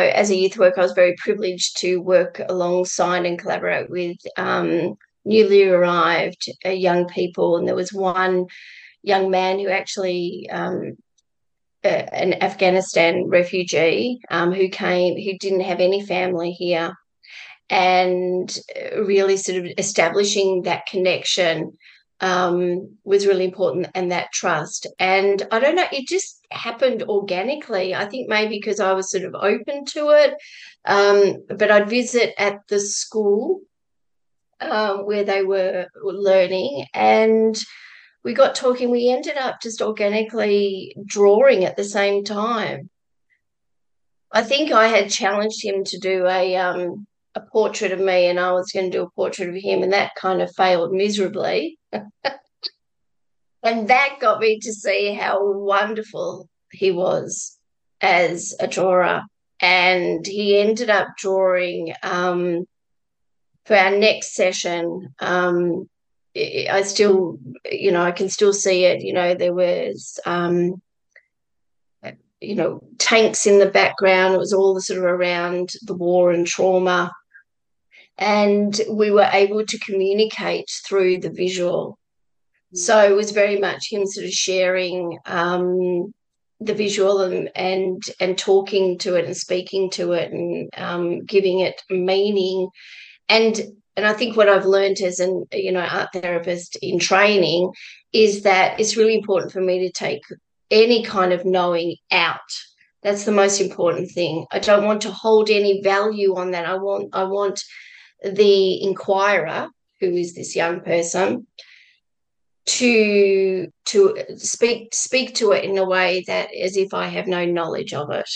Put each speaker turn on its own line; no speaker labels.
as a youth worker, I was very privileged to work alongside and collaborate with um, newly arrived uh, young people. And there was one young man who actually, um, uh, an Afghanistan refugee um, who came, who didn't have any family here, and uh, really sort of establishing that connection um, was really important and that trust. And I don't know, it just happened organically. I think maybe because I was sort of open to it. Um, but I'd visit at the school um, where they were learning and we got talking. We ended up just organically drawing at the same time. I think I had challenged him to do a um, a portrait of me and I was going to do a portrait of him, and that kind of failed miserably. and that got me to see how wonderful he was as a drawer. And he ended up drawing um, for our next session. Um, I still, you know, I can still see it. You know, there was, um, you know, tanks in the background. It was all the sort of around the war and trauma and we were able to communicate through the visual. So it was very much him sort of sharing um, the visual and, and and talking to it and speaking to it and um, giving it meaning. And and I think what I've learned as an you know art therapist in training is that it's really important for me to take any kind of knowing out. That's the most important thing. I don't want to hold any value on that. I want I want the inquirer, who is this young person, to to speak speak to it in a way that as if I have no knowledge of it.